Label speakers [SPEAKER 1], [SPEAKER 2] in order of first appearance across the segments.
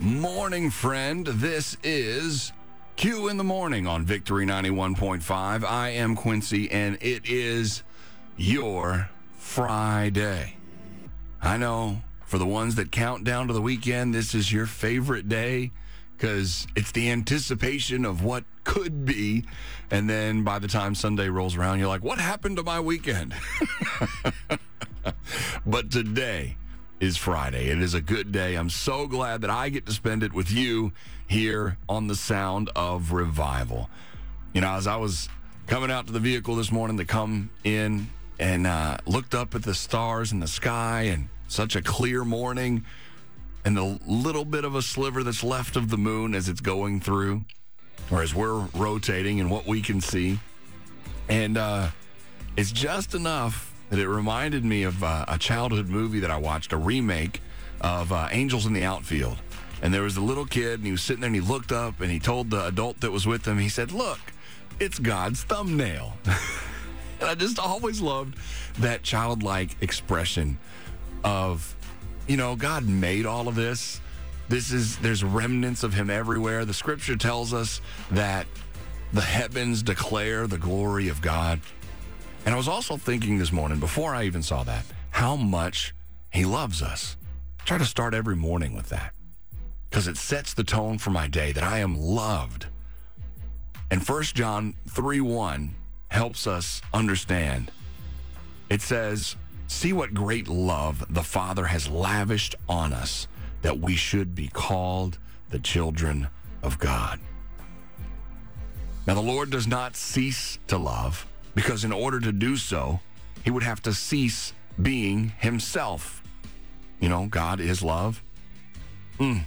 [SPEAKER 1] Morning, friend. This is Q in the morning on Victory 91.5. I am Quincy, and it is your Friday. I know for the ones that count down to the weekend, this is your favorite day because it's the anticipation of what could be. And then by the time Sunday rolls around, you're like, what happened to my weekend? but today, is Friday. It is a good day. I'm so glad that I get to spend it with you here on the sound of revival. You know, as I was coming out to the vehicle this morning to come in and uh, looked up at the stars in the sky and such a clear morning and the little bit of a sliver that's left of the moon as it's going through or as we're rotating and what we can see. And uh, it's just enough that it reminded me of uh, a childhood movie that I watched, a remake of uh, Angels in the Outfield. And there was a little kid, and he was sitting there, and he looked up, and he told the adult that was with him, he said, "Look, it's God's thumbnail." and I just always loved that childlike expression of, you know, God made all of this. This is there's remnants of Him everywhere. The Scripture tells us that the heavens declare the glory of God. And I was also thinking this morning, before I even saw that, how much he loves us. I try to start every morning with that because it sets the tone for my day that I am loved. And 1 John 3 1 helps us understand. It says, See what great love the Father has lavished on us that we should be called the children of God. Now, the Lord does not cease to love because in order to do so, he would have to cease being himself. You know, God is love. Mm.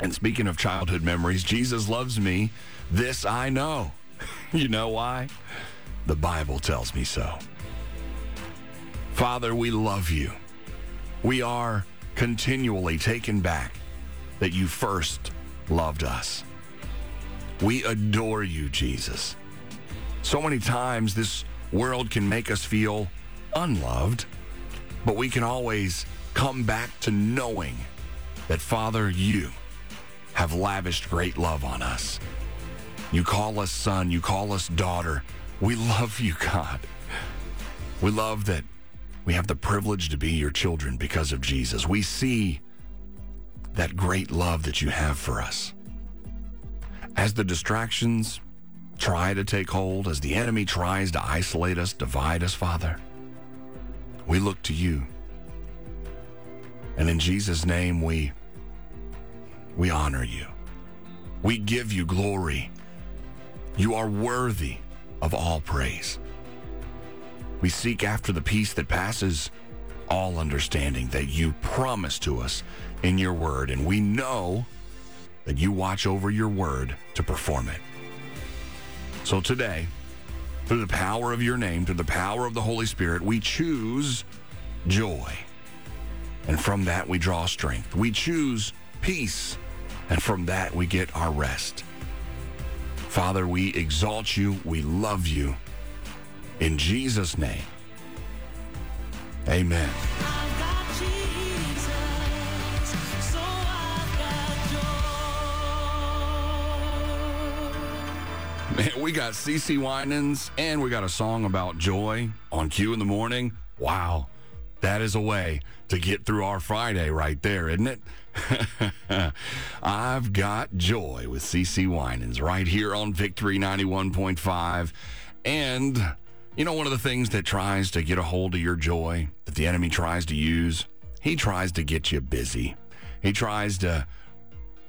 [SPEAKER 1] And speaking of childhood memories, Jesus loves me. This I know. you know why? The Bible tells me so. Father, we love you. We are continually taken back that you first loved us. We adore you, Jesus. So many times this world can make us feel unloved, but we can always come back to knowing that, Father, you have lavished great love on us. You call us son, you call us daughter. We love you, God. We love that we have the privilege to be your children because of Jesus. We see that great love that you have for us. As the distractions try to take hold, as the enemy tries to isolate us, divide us, Father, we look to you. And in Jesus' name, we, we honor you. We give you glory. You are worthy of all praise. We seek after the peace that passes all understanding that you promise to us in your word, and we know that you watch over your word to perform it. So today, through the power of your name, through the power of the Holy Spirit, we choose joy. And from that, we draw strength. We choose peace. And from that, we get our rest. Father, we exalt you. We love you. In Jesus' name, amen. Man, we got CeCe Winans and we got a song about joy on Q in the morning. Wow, that is a way to get through our Friday right there, isn't it? I've got joy with CeCe Winans right here on Victory 91.5. And, you know, one of the things that tries to get a hold of your joy, that the enemy tries to use, he tries to get you busy. He tries to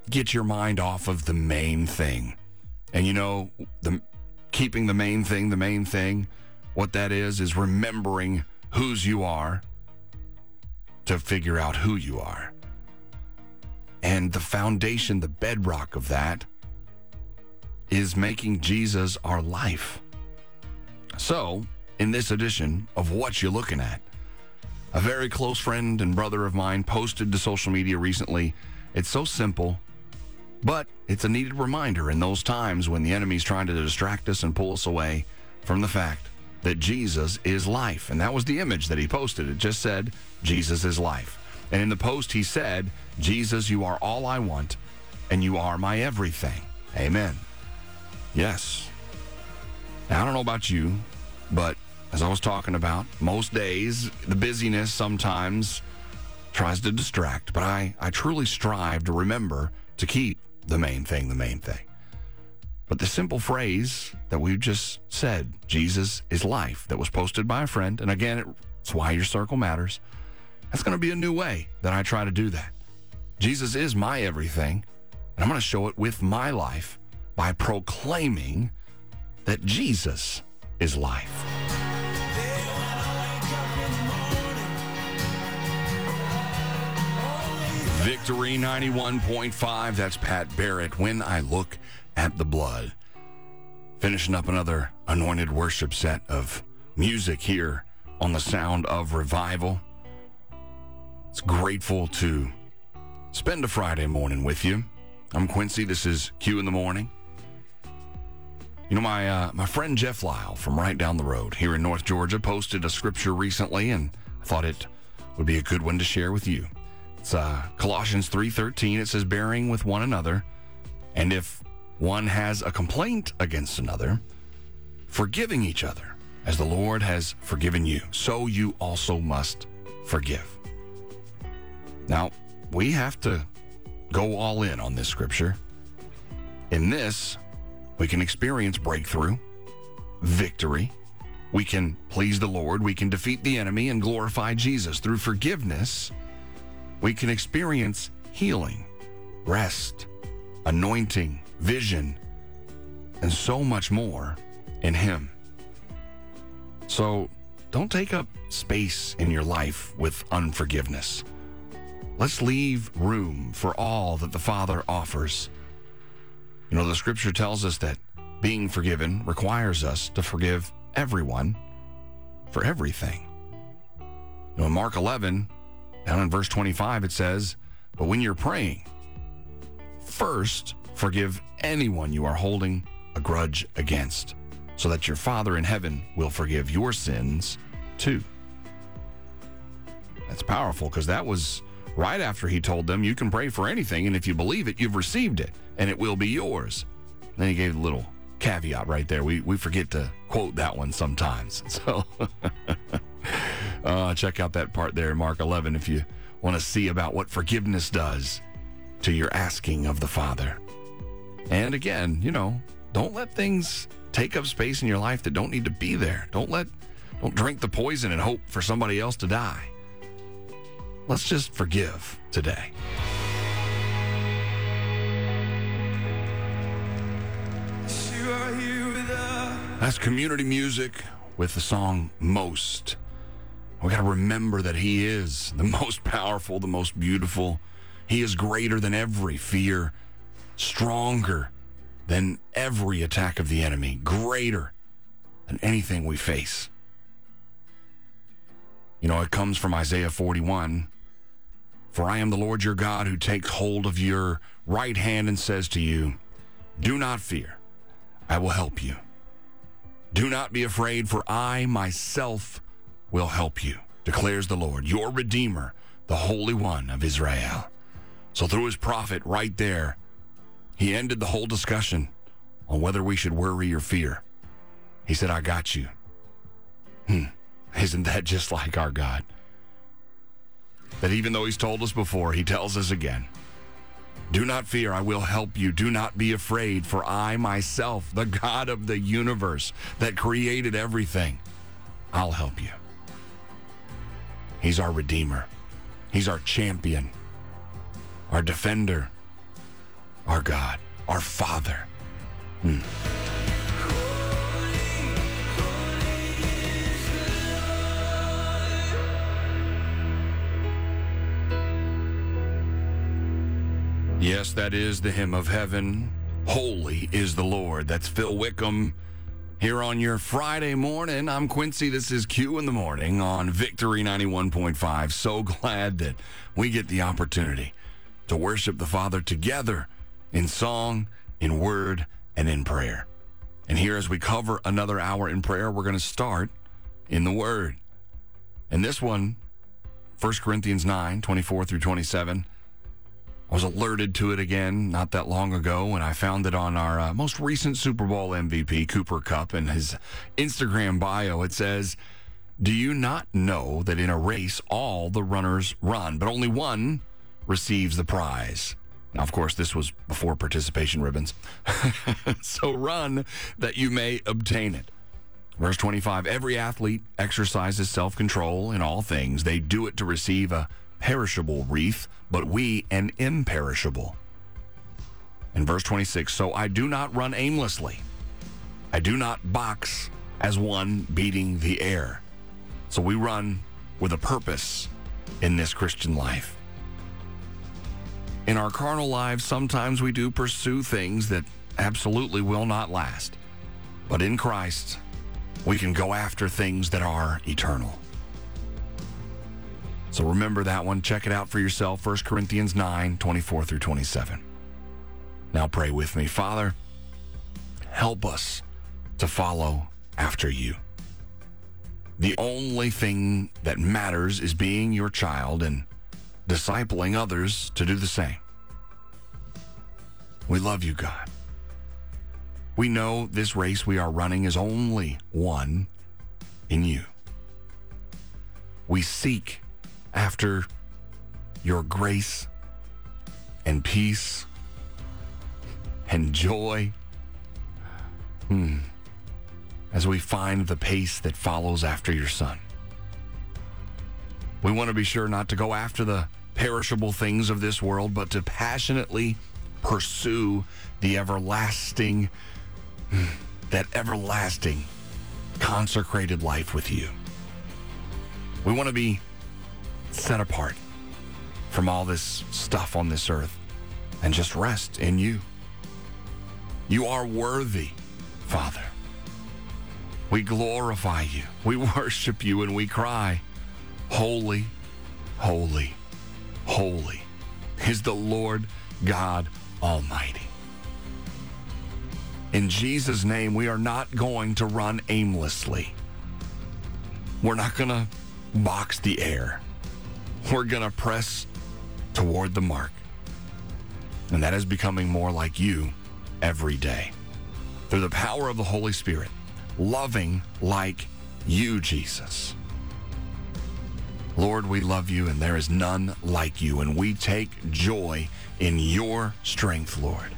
[SPEAKER 1] get your mind off of the main thing. And you know, the keeping the main thing the main thing, what that is is remembering whose you are to figure out who you are. And the foundation, the bedrock of that is making Jesus our life. So, in this edition of What You're Looking At, a very close friend and brother of mine posted to social media recently. It's so simple, but it's a needed reminder in those times when the enemy's trying to distract us and pull us away from the fact that Jesus is life. And that was the image that he posted. It just said, Jesus is life. And in the post, he said, Jesus, you are all I want, and you are my everything. Amen. Yes. Now, I don't know about you, but as I was talking about, most days, the busyness sometimes tries to distract, but I, I truly strive to remember to keep the main thing the main thing. But the simple phrase that we've just said, Jesus is life, that was posted by a friend, and again, it's why your circle matters. That's going to be a new way that I try to do that. Jesus is my everything, and I'm going to show it with my life by proclaiming that Jesus is life. Victory 91.5. That's Pat Barrett. When I look at the blood. Finishing up another anointed worship set of music here on the sound of revival. It's grateful to spend a Friday morning with you. I'm Quincy. This is Q in the morning. You know, my uh, my friend Jeff Lyle from right down the road here in North Georgia posted a scripture recently, and thought it would be a good one to share with you. It's uh, Colossians 3:13. It says, "Bearing with one another, and if one has a complaint against another, forgiving each other, as the Lord has forgiven you, so you also must forgive." Now, we have to go all in on this scripture. In this, we can experience breakthrough, victory. We can please the Lord. We can defeat the enemy and glorify Jesus. Through forgiveness, we can experience healing, rest, anointing, vision, and so much more in Him. So don't take up space in your life with unforgiveness. Let's leave room for all that the Father offers. You know, the scripture tells us that being forgiven requires us to forgive everyone for everything. You know, in Mark 11, down in verse 25, it says, But when you're praying, first forgive anyone you are holding a grudge against, so that your Father in heaven will forgive your sins too. That's powerful because that was right after he told them, You can pray for anything, and if you believe it, you've received it, and it will be yours. then he gave a little caveat right there. We, we forget to quote that one sometimes. So uh, check out that part there Mark 11 if you want to see about what forgiveness does to your asking of the Father. And again, you know, don't let things take up space in your life that don't need to be there. Don't let don't drink the poison and hope for somebody else to die. Let's just forgive today. That's community music with the song Most. We got to remember that He is the most powerful, the most beautiful. He is greater than every fear, stronger than every attack of the enemy, greater than anything we face. You know, it comes from Isaiah 41. For I am the Lord your God who takes hold of your right hand and says to you, Do not fear, I will help you. Do not be afraid, for I myself will help you, declares the Lord, your Redeemer, the Holy One of Israel. So, through his prophet right there, he ended the whole discussion on whether we should worry or fear. He said, I got you. Hmm. Isn't that just like our God? That even though he's told us before, he tells us again. Do not fear, I will help you. Do not be afraid, for I myself, the God of the universe that created everything, I'll help you. He's our Redeemer, He's our champion, our defender, our God, our Father. Hmm. Yes, that is the hymn of heaven. Holy is the Lord. That's Phil Wickham here on your Friday morning. I'm Quincy. This is Q in the morning on Victory 91.5. So glad that we get the opportunity to worship the Father together in song, in word, and in prayer. And here, as we cover another hour in prayer, we're going to start in the Word. And this one 1 Corinthians 9, 24 through 27. I was alerted to it again not that long ago when I found it on our uh, most recent Super Bowl MVP, Cooper Kupp, and his Instagram bio. It says, Do you not know that in a race all the runners run, but only one receives the prize? Now, of course, this was before participation ribbons. so run that you may obtain it. Verse 25 Every athlete exercises self control in all things. They do it to receive a perishable wreath, but we an imperishable. In verse 26 So I do not run aimlessly, I do not box as one beating the air. So we run with a purpose in this Christian life. In our carnal lives, sometimes we do pursue things that absolutely will not last. But in Christ, we can go after things that are eternal. So remember that one. Check it out for yourself. 1 Corinthians 9 24 through 27. Now pray with me. Father, help us to follow after you. The only thing that matters is being your child and discipling others to do the same. We love you, God. We know this race we are running is only one in you. We seek after your grace and peace and joy hmm, as we find the pace that follows after your son. We want to be sure not to go after the perishable things of this world, but to passionately pursue the everlasting, that everlasting consecrated life with you. We want to be set apart from all this stuff on this earth and just rest in you. You are worthy, Father. We glorify you. We worship you and we cry, Holy, holy, holy is the Lord God Almighty. In Jesus' name, we are not going to run aimlessly. We're not going to box the air. We're going to press toward the mark. And that is becoming more like you every day. Through the power of the Holy Spirit, loving like you, Jesus. Lord, we love you, and there is none like you, and we take joy in your strength, Lord.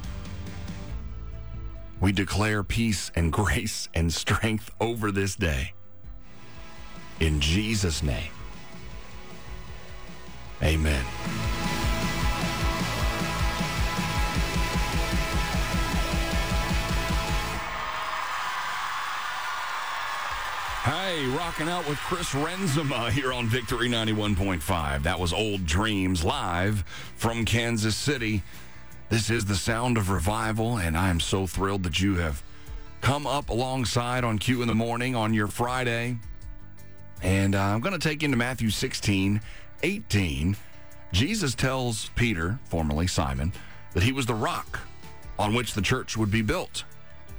[SPEAKER 1] We declare peace and grace and strength over this day. In Jesus' name, amen. Hey, rocking out with Chris Renzema here on Victory 91.5. That was Old Dreams live from Kansas City. This is the sound of revival, and I am so thrilled that you have come up alongside on Q in the morning on your Friday. And uh, I'm going to take you into Matthew 16, 18. Jesus tells Peter, formerly Simon, that he was the rock on which the church would be built.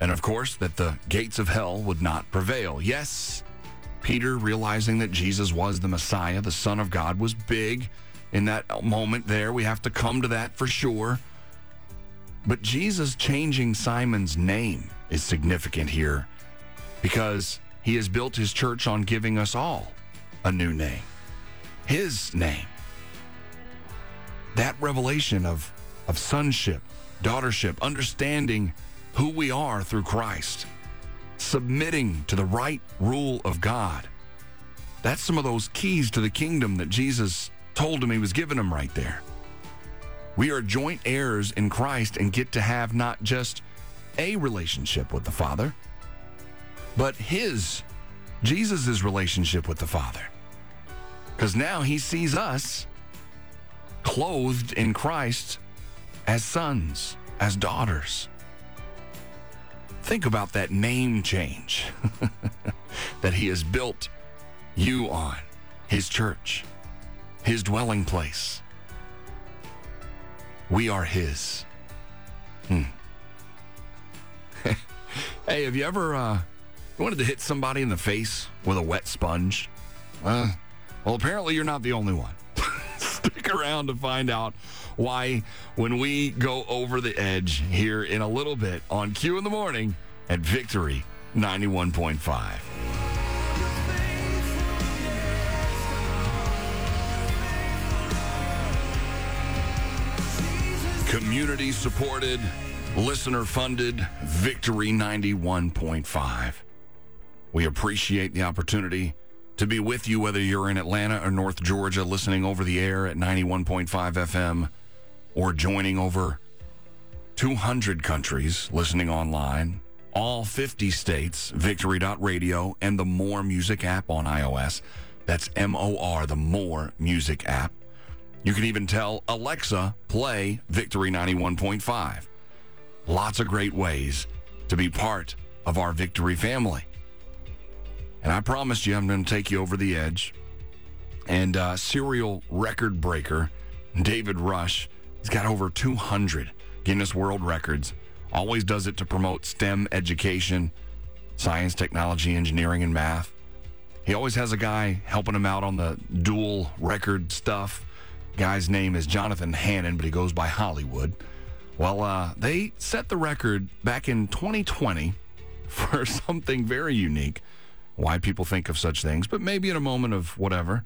[SPEAKER 1] And of course, that the gates of hell would not prevail. Yes, Peter, realizing that Jesus was the Messiah, the Son of God, was big in that moment there. We have to come to that for sure. But Jesus changing Simon's name is significant here because he has built his church on giving us all a new name, his name. That revelation of, of sonship, daughtership, understanding who we are through Christ, submitting to the right rule of God. That's some of those keys to the kingdom that Jesus told him he was giving him right there. We are joint heirs in Christ and get to have not just a relationship with the Father, but his, Jesus' relationship with the Father. Because now he sees us clothed in Christ as sons, as daughters. Think about that name change that he has built you on, his church, his dwelling place. We are his. Hmm. hey, have you ever uh, wanted to hit somebody in the face with a wet sponge? Uh, Well, apparently you're not the only one. Stick around to find out why when we go over the edge here in a little bit on Q in the morning at Victory 91.5. Community supported, listener funded, Victory 91.5. We appreciate the opportunity to be with you, whether you're in Atlanta or North Georgia, listening over the air at 91.5 FM, or joining over 200 countries listening online, all 50 states, victory.radio, and the More Music app on iOS. That's M O R, the More Music app. You can even tell Alexa, play Victory 91.5. Lots of great ways to be part of our Victory family. And I promised you I'm going to take you over the edge. And uh, serial record breaker David Rush, he's got over 200 Guinness World Records. Always does it to promote STEM education, science, technology, engineering, and math. He always has a guy helping him out on the dual record stuff. Guy's name is Jonathan Hannon, but he goes by Hollywood. Well, uh, they set the record back in 2020 for something very unique. Why people think of such things, but maybe in a moment of whatever.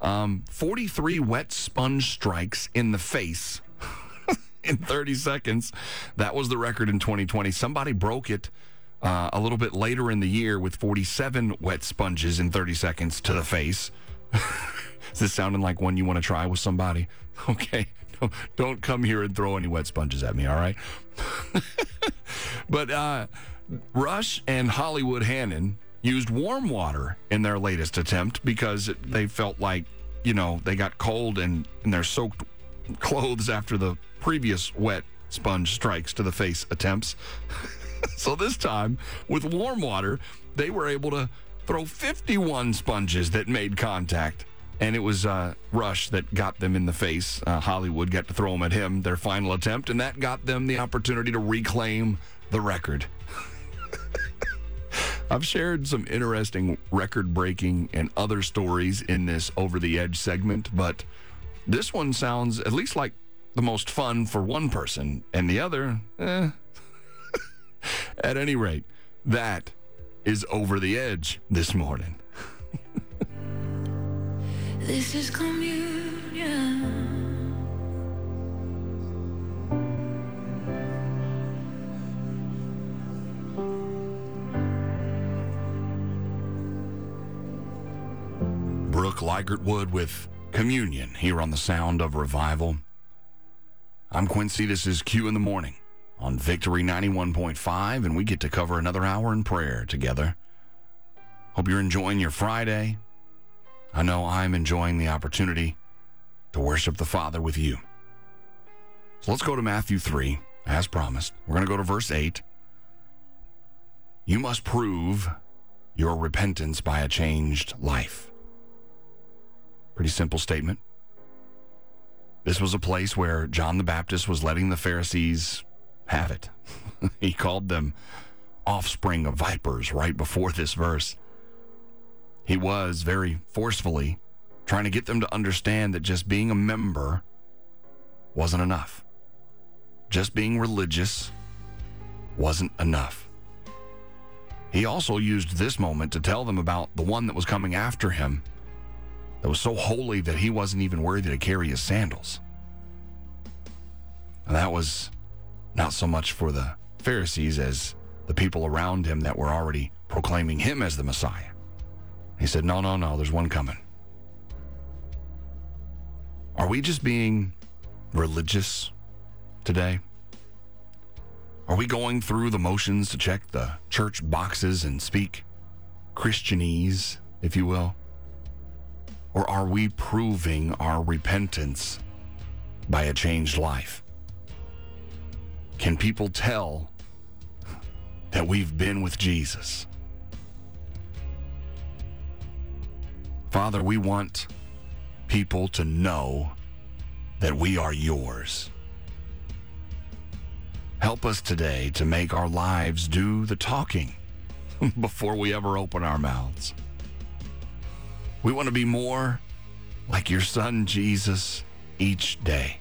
[SPEAKER 1] Um, 43 wet sponge strikes in the face in 30 seconds. That was the record in 2020. Somebody broke it uh, a little bit later in the year with 47 wet sponges in 30 seconds to the face. Is this sounding like one you want to try with somebody? Okay. Don't come here and throw any wet sponges at me, all right? but uh, Rush and Hollywood Hannon used warm water in their latest attempt because they felt like, you know, they got cold and in their soaked clothes after the previous wet sponge strikes to the face attempts. so this time, with warm water, they were able to throw 51 sponges that made contact and it was uh, Rush that got them in the face. Uh, Hollywood got to throw them at him, their final attempt, and that got them the opportunity to reclaim the record. I've shared some interesting record breaking and other stories in this Over the Edge segment, but this one sounds at least like the most fun for one person, and the other, eh. at any rate, that is Over the Edge this morning. This is communion. Brooke Ligertwood with Communion here on the Sound of Revival. I'm Quincy. This is Q in the Morning on Victory 91.5, and we get to cover another hour in prayer together. Hope you're enjoying your Friday. I know I'm enjoying the opportunity to worship the Father with you. So let's go to Matthew 3, as promised. We're going to go to verse 8. You must prove your repentance by a changed life. Pretty simple statement. This was a place where John the Baptist was letting the Pharisees have it. he called them offspring of vipers right before this verse. He was very forcefully trying to get them to understand that just being a member wasn't enough. Just being religious wasn't enough. He also used this moment to tell them about the one that was coming after him that was so holy that he wasn't even worthy to carry his sandals. And that was not so much for the Pharisees as the people around him that were already proclaiming him as the Messiah. He said, No, no, no, there's one coming. Are we just being religious today? Are we going through the motions to check the church boxes and speak Christianese, if you will? Or are we proving our repentance by a changed life? Can people tell that we've been with Jesus? Father, we want people to know that we are yours. Help us today to make our lives do the talking before we ever open our mouths. We want to be more like your son Jesus each day.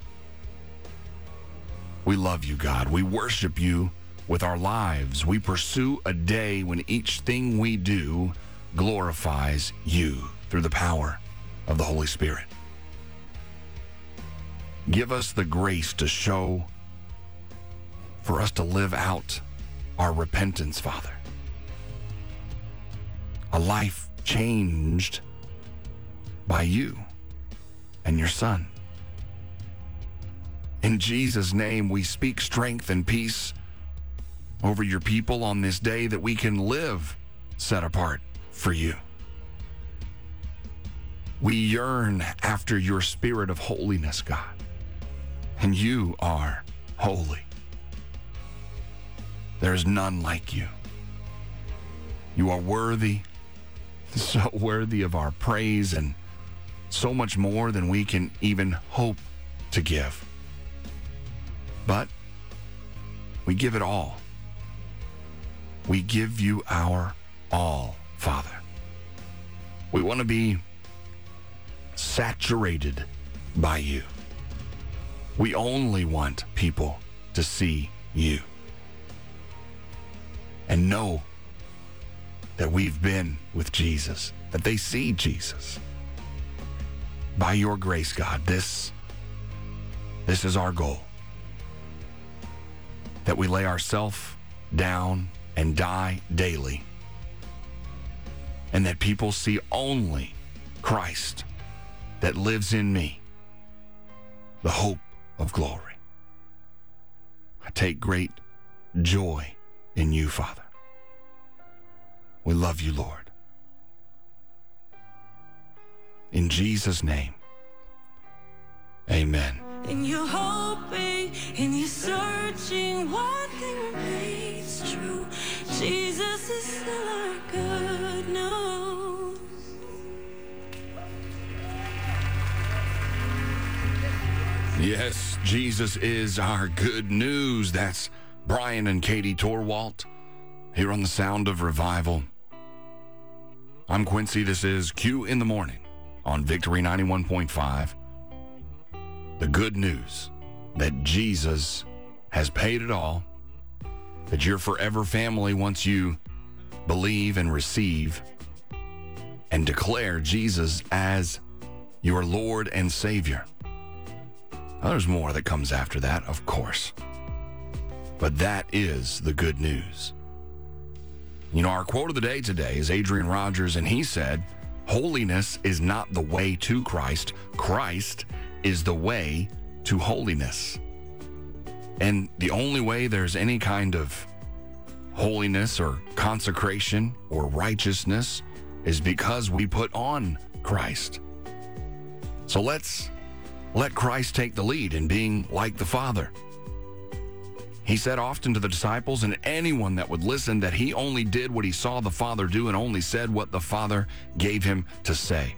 [SPEAKER 1] We love you, God. We worship you with our lives. We pursue a day when each thing we do glorifies you through the power of the Holy Spirit. Give us the grace to show, for us to live out our repentance, Father. A life changed by you and your Son. In Jesus' name, we speak strength and peace over your people on this day that we can live set apart for you. We yearn after your spirit of holiness, God, and you are holy. There is none like you. You are worthy, so worthy of our praise and so much more than we can even hope to give. But we give it all. We give you our all, Father. We want to be saturated by you. We only want people to see you and know that we've been with Jesus, that they see Jesus. By your grace, God, this this is our goal that we lay ourselves down and die daily, and that people see only Christ that lives in me, the hope of glory. I take great joy in you, Father. We love you, Lord. In Jesus' name, amen.
[SPEAKER 2] And you're hoping and you're searching, one thing remains true. Jesus is still our good news.
[SPEAKER 1] Yes, Jesus is our good news. That's Brian and Katie Torwalt here on the Sound of Revival. I'm Quincy. This is Q in the Morning on Victory 91.5. The good news that Jesus has paid it all, that you're forever family once you believe and receive and declare Jesus as your Lord and Savior. Now, there's more that comes after that, of course. But that is the good news. You know, our quote of the day today is Adrian Rogers, and he said, Holiness is not the way to Christ, Christ is the way to holiness. And the only way there's any kind of holiness or consecration or righteousness is because we put on Christ. So let's let Christ take the lead in being like the Father. He said often to the disciples and anyone that would listen that he only did what he saw the Father do and only said what the Father gave him to say.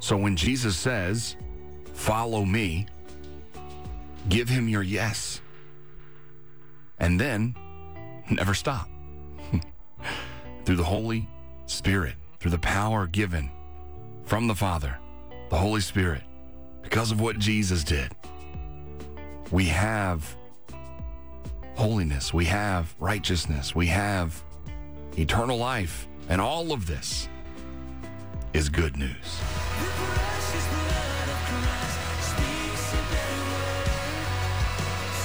[SPEAKER 1] So when Jesus says, Follow me, give him your yes. And then never stop. through the Holy Spirit, through the power given from the Father, the Holy Spirit, because of what Jesus did, we have holiness, we have righteousness, we have eternal life, and all of this is good news.
[SPEAKER 2] The precious blood of Christ speaks a better word.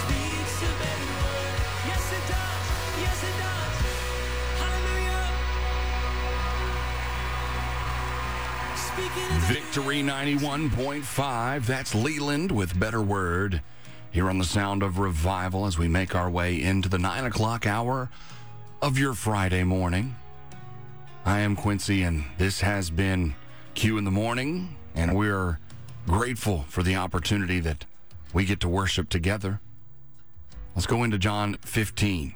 [SPEAKER 2] Speaks a better word. Yes, it does. Yes, it does. Hallelujah. Speaking a better
[SPEAKER 1] Victory 91.5. That's Leeland with Better Word here on the Sound of Revival as we make our way into the 9 o'clock hour of your Friday morning. I am Quincy, and this has been Q in the Morning, and we're grateful for the opportunity that we get to worship together. Let's go into John 15,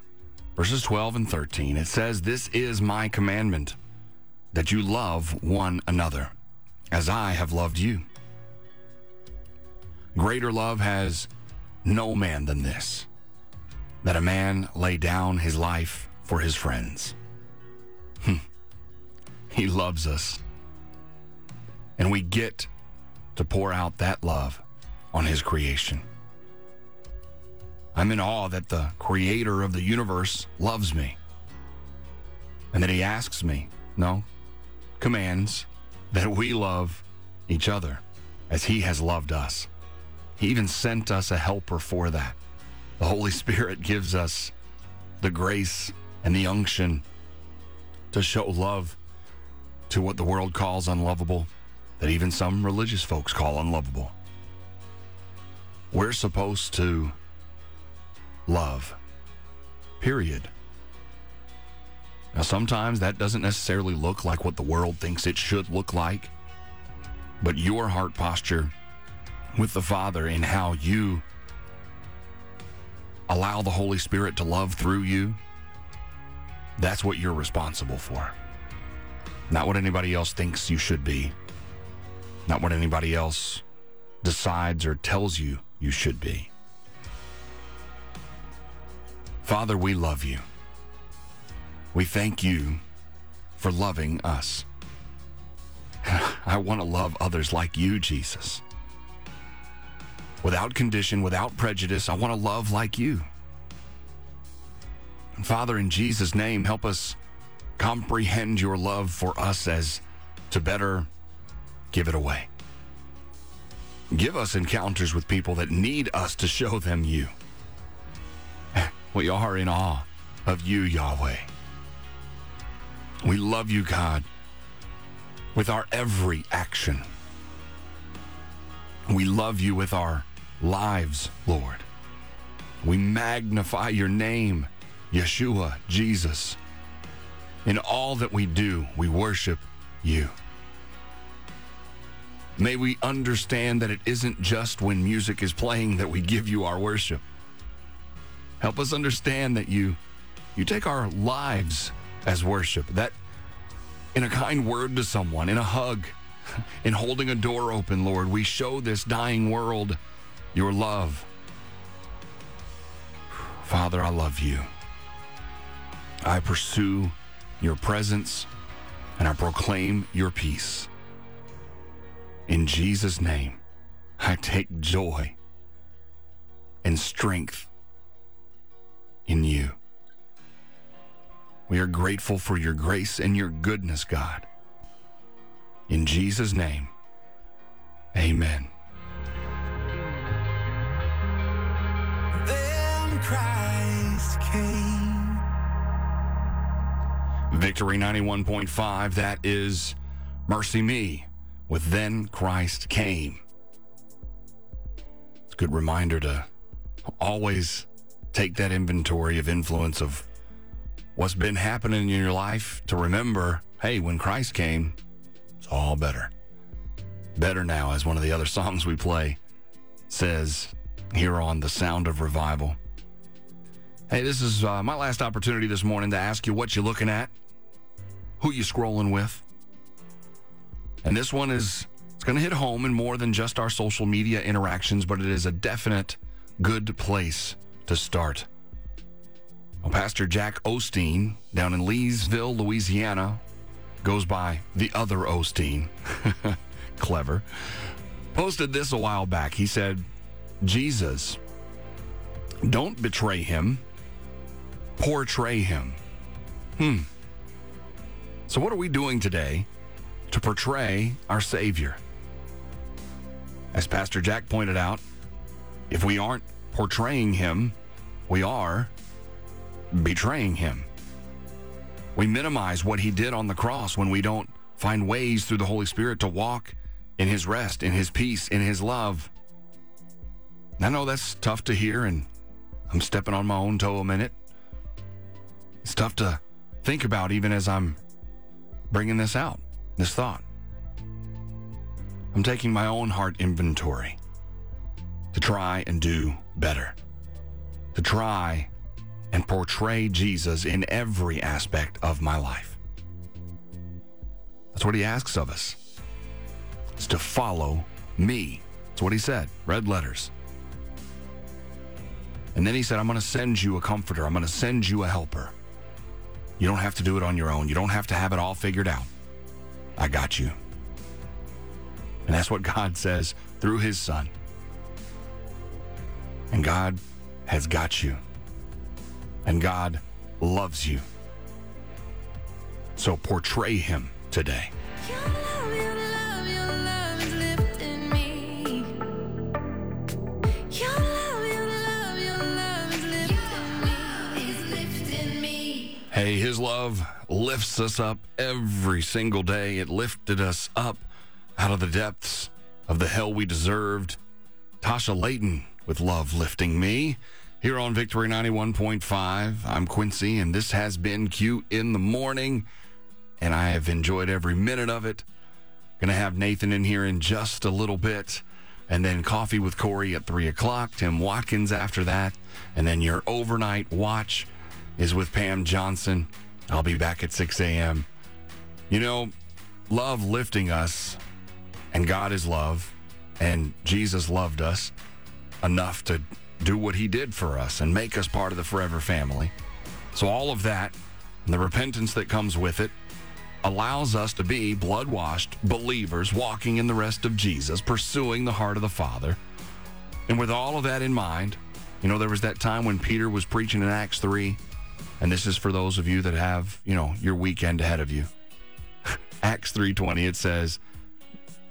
[SPEAKER 1] verses 12 and 13. It says, This is my commandment, that you love one another, as I have loved you. Greater love has no man than this, that a man lay down his life for his friends. Hmm. He loves us. And we get to pour out that love on His creation. I'm in awe that the creator of the universe loves me and that He asks me, no, commands that we love each other as He has loved us. He even sent us a helper for that. The Holy Spirit gives us the grace and the unction to show love to what the world calls unlovable, that even some religious folks call unlovable. We're supposed to love, period. Now, sometimes that doesn't necessarily look like what the world thinks it should look like, but your heart posture with the Father in how you allow the Holy Spirit to love through you, that's what you're responsible for. Not what anybody else thinks you should be, not what anybody else decides or tells you you should be. Father, we love you. We thank you for loving us. I want to love others like you, Jesus. Without condition, without prejudice, I want to love like you. And Father, in Jesus' name, help us comprehend your love for us as to better give it away. Give us encounters with people that need us to show them you. We are in awe of you, Yahweh. We love you, God, with our every action. We love you with our lives, Lord. We magnify your name, Yeshua, Jesus. In all that we do, we worship you. May we understand that it isn't just when music is playing that we give you our worship. Help us understand that you you take our lives as worship. That in a kind word to someone, in a hug, in holding a door open, Lord, we show this dying world your love. Father, I love you. I pursue your presence and I proclaim your peace. In Jesus' name, I take joy and strength in you. We are grateful for your grace and your goodness, God. In Jesus' name, amen.
[SPEAKER 2] Christ came.
[SPEAKER 1] Victory 91.5, that is MercyMe with Then Christ Came. It's a good reminder to always take that inventory of influence of what's been happening in your life to remember hey, when Christ came, it's all better. Better now, as one of the other songs we play says here on The Sound of Revival. Hey, this is uh, my last opportunity this morning to ask you what you're looking at, who you scrolling with. And this one is it's going to hit home in more than just our social media interactions, but it is a definite good place to start. Well, Pastor Jack Osteen down in Leesville, Louisiana, goes by the other Osteen. Clever. Posted this a while back. He said, Jesus, don't betray him, portray him. Hmm. So, what are we doing today to portray our Savior? As Pastor Jack pointed out, if we aren't portraying him, we are betraying him. We minimize what he did on the cross when we don't find ways through the Holy Spirit to walk in his rest, in his peace, in his love. I know that's tough to hear, and I'm stepping on my own toe a minute. It's tough to think about even as I'm bringing this out, this thought. I'm taking my own heart inventory to try and do better, to try and portray Jesus in every aspect of my life. That's what he asks of us. It's to follow me. That's what he said, red letters. And then he said, I'm going to send you a comforter. I'm going to send you a helper. You don't have to do it on your own. You don't have to have it all figured out. I got you. And that's what God says through his son. And God has got you. And God loves you. So portray him today. His love lifts us up every single day. It lifted us up out of the depths of the hell we deserved. Tasha Layton with Love Lifting Me. Here on Victory 91.5, I'm Quincy, and this has been Q in the Morning, and I have enjoyed every minute of it. Gonna have Nathan in here in just a little bit, and then coffee with Corey at 3 o'clock, Tim Watkins after that, and then your overnight watch is with Pam Johnson. I'll be back at 6 a.m. You know, love lifting us, and God is love, and Jesus loved us enough to do what he did for us and make us part of the forever family. So, all of that and the repentance that comes with it allows us to be blood washed believers walking in the rest of Jesus, pursuing the heart of the Father. And with all of that in mind, you know, there was that time when Peter was preaching in Acts 3, and this is for those of you that have, you know, your weekend ahead of you. Acts 3:20 it says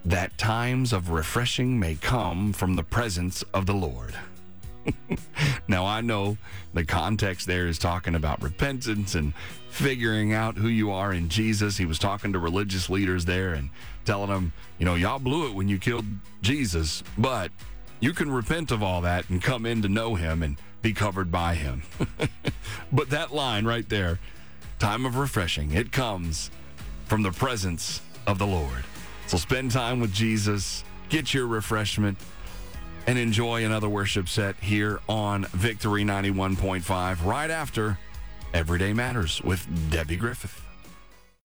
[SPEAKER 1] that times of refreshing may come from the presence of the Lord. now I know the context there is talking about repentance and figuring out who you are in Jesus. He was talking to religious leaders there and telling them, you know, y'all blew it when you killed Jesus, but you can repent of all that and come in to know him and be covered by him. but that line right there, time of refreshing, it comes from the presence of the Lord. So spend time with Jesus, get your refreshment, and enjoy another worship set here on Victory 91.5 right after Everyday Matters with Debbie Griffith.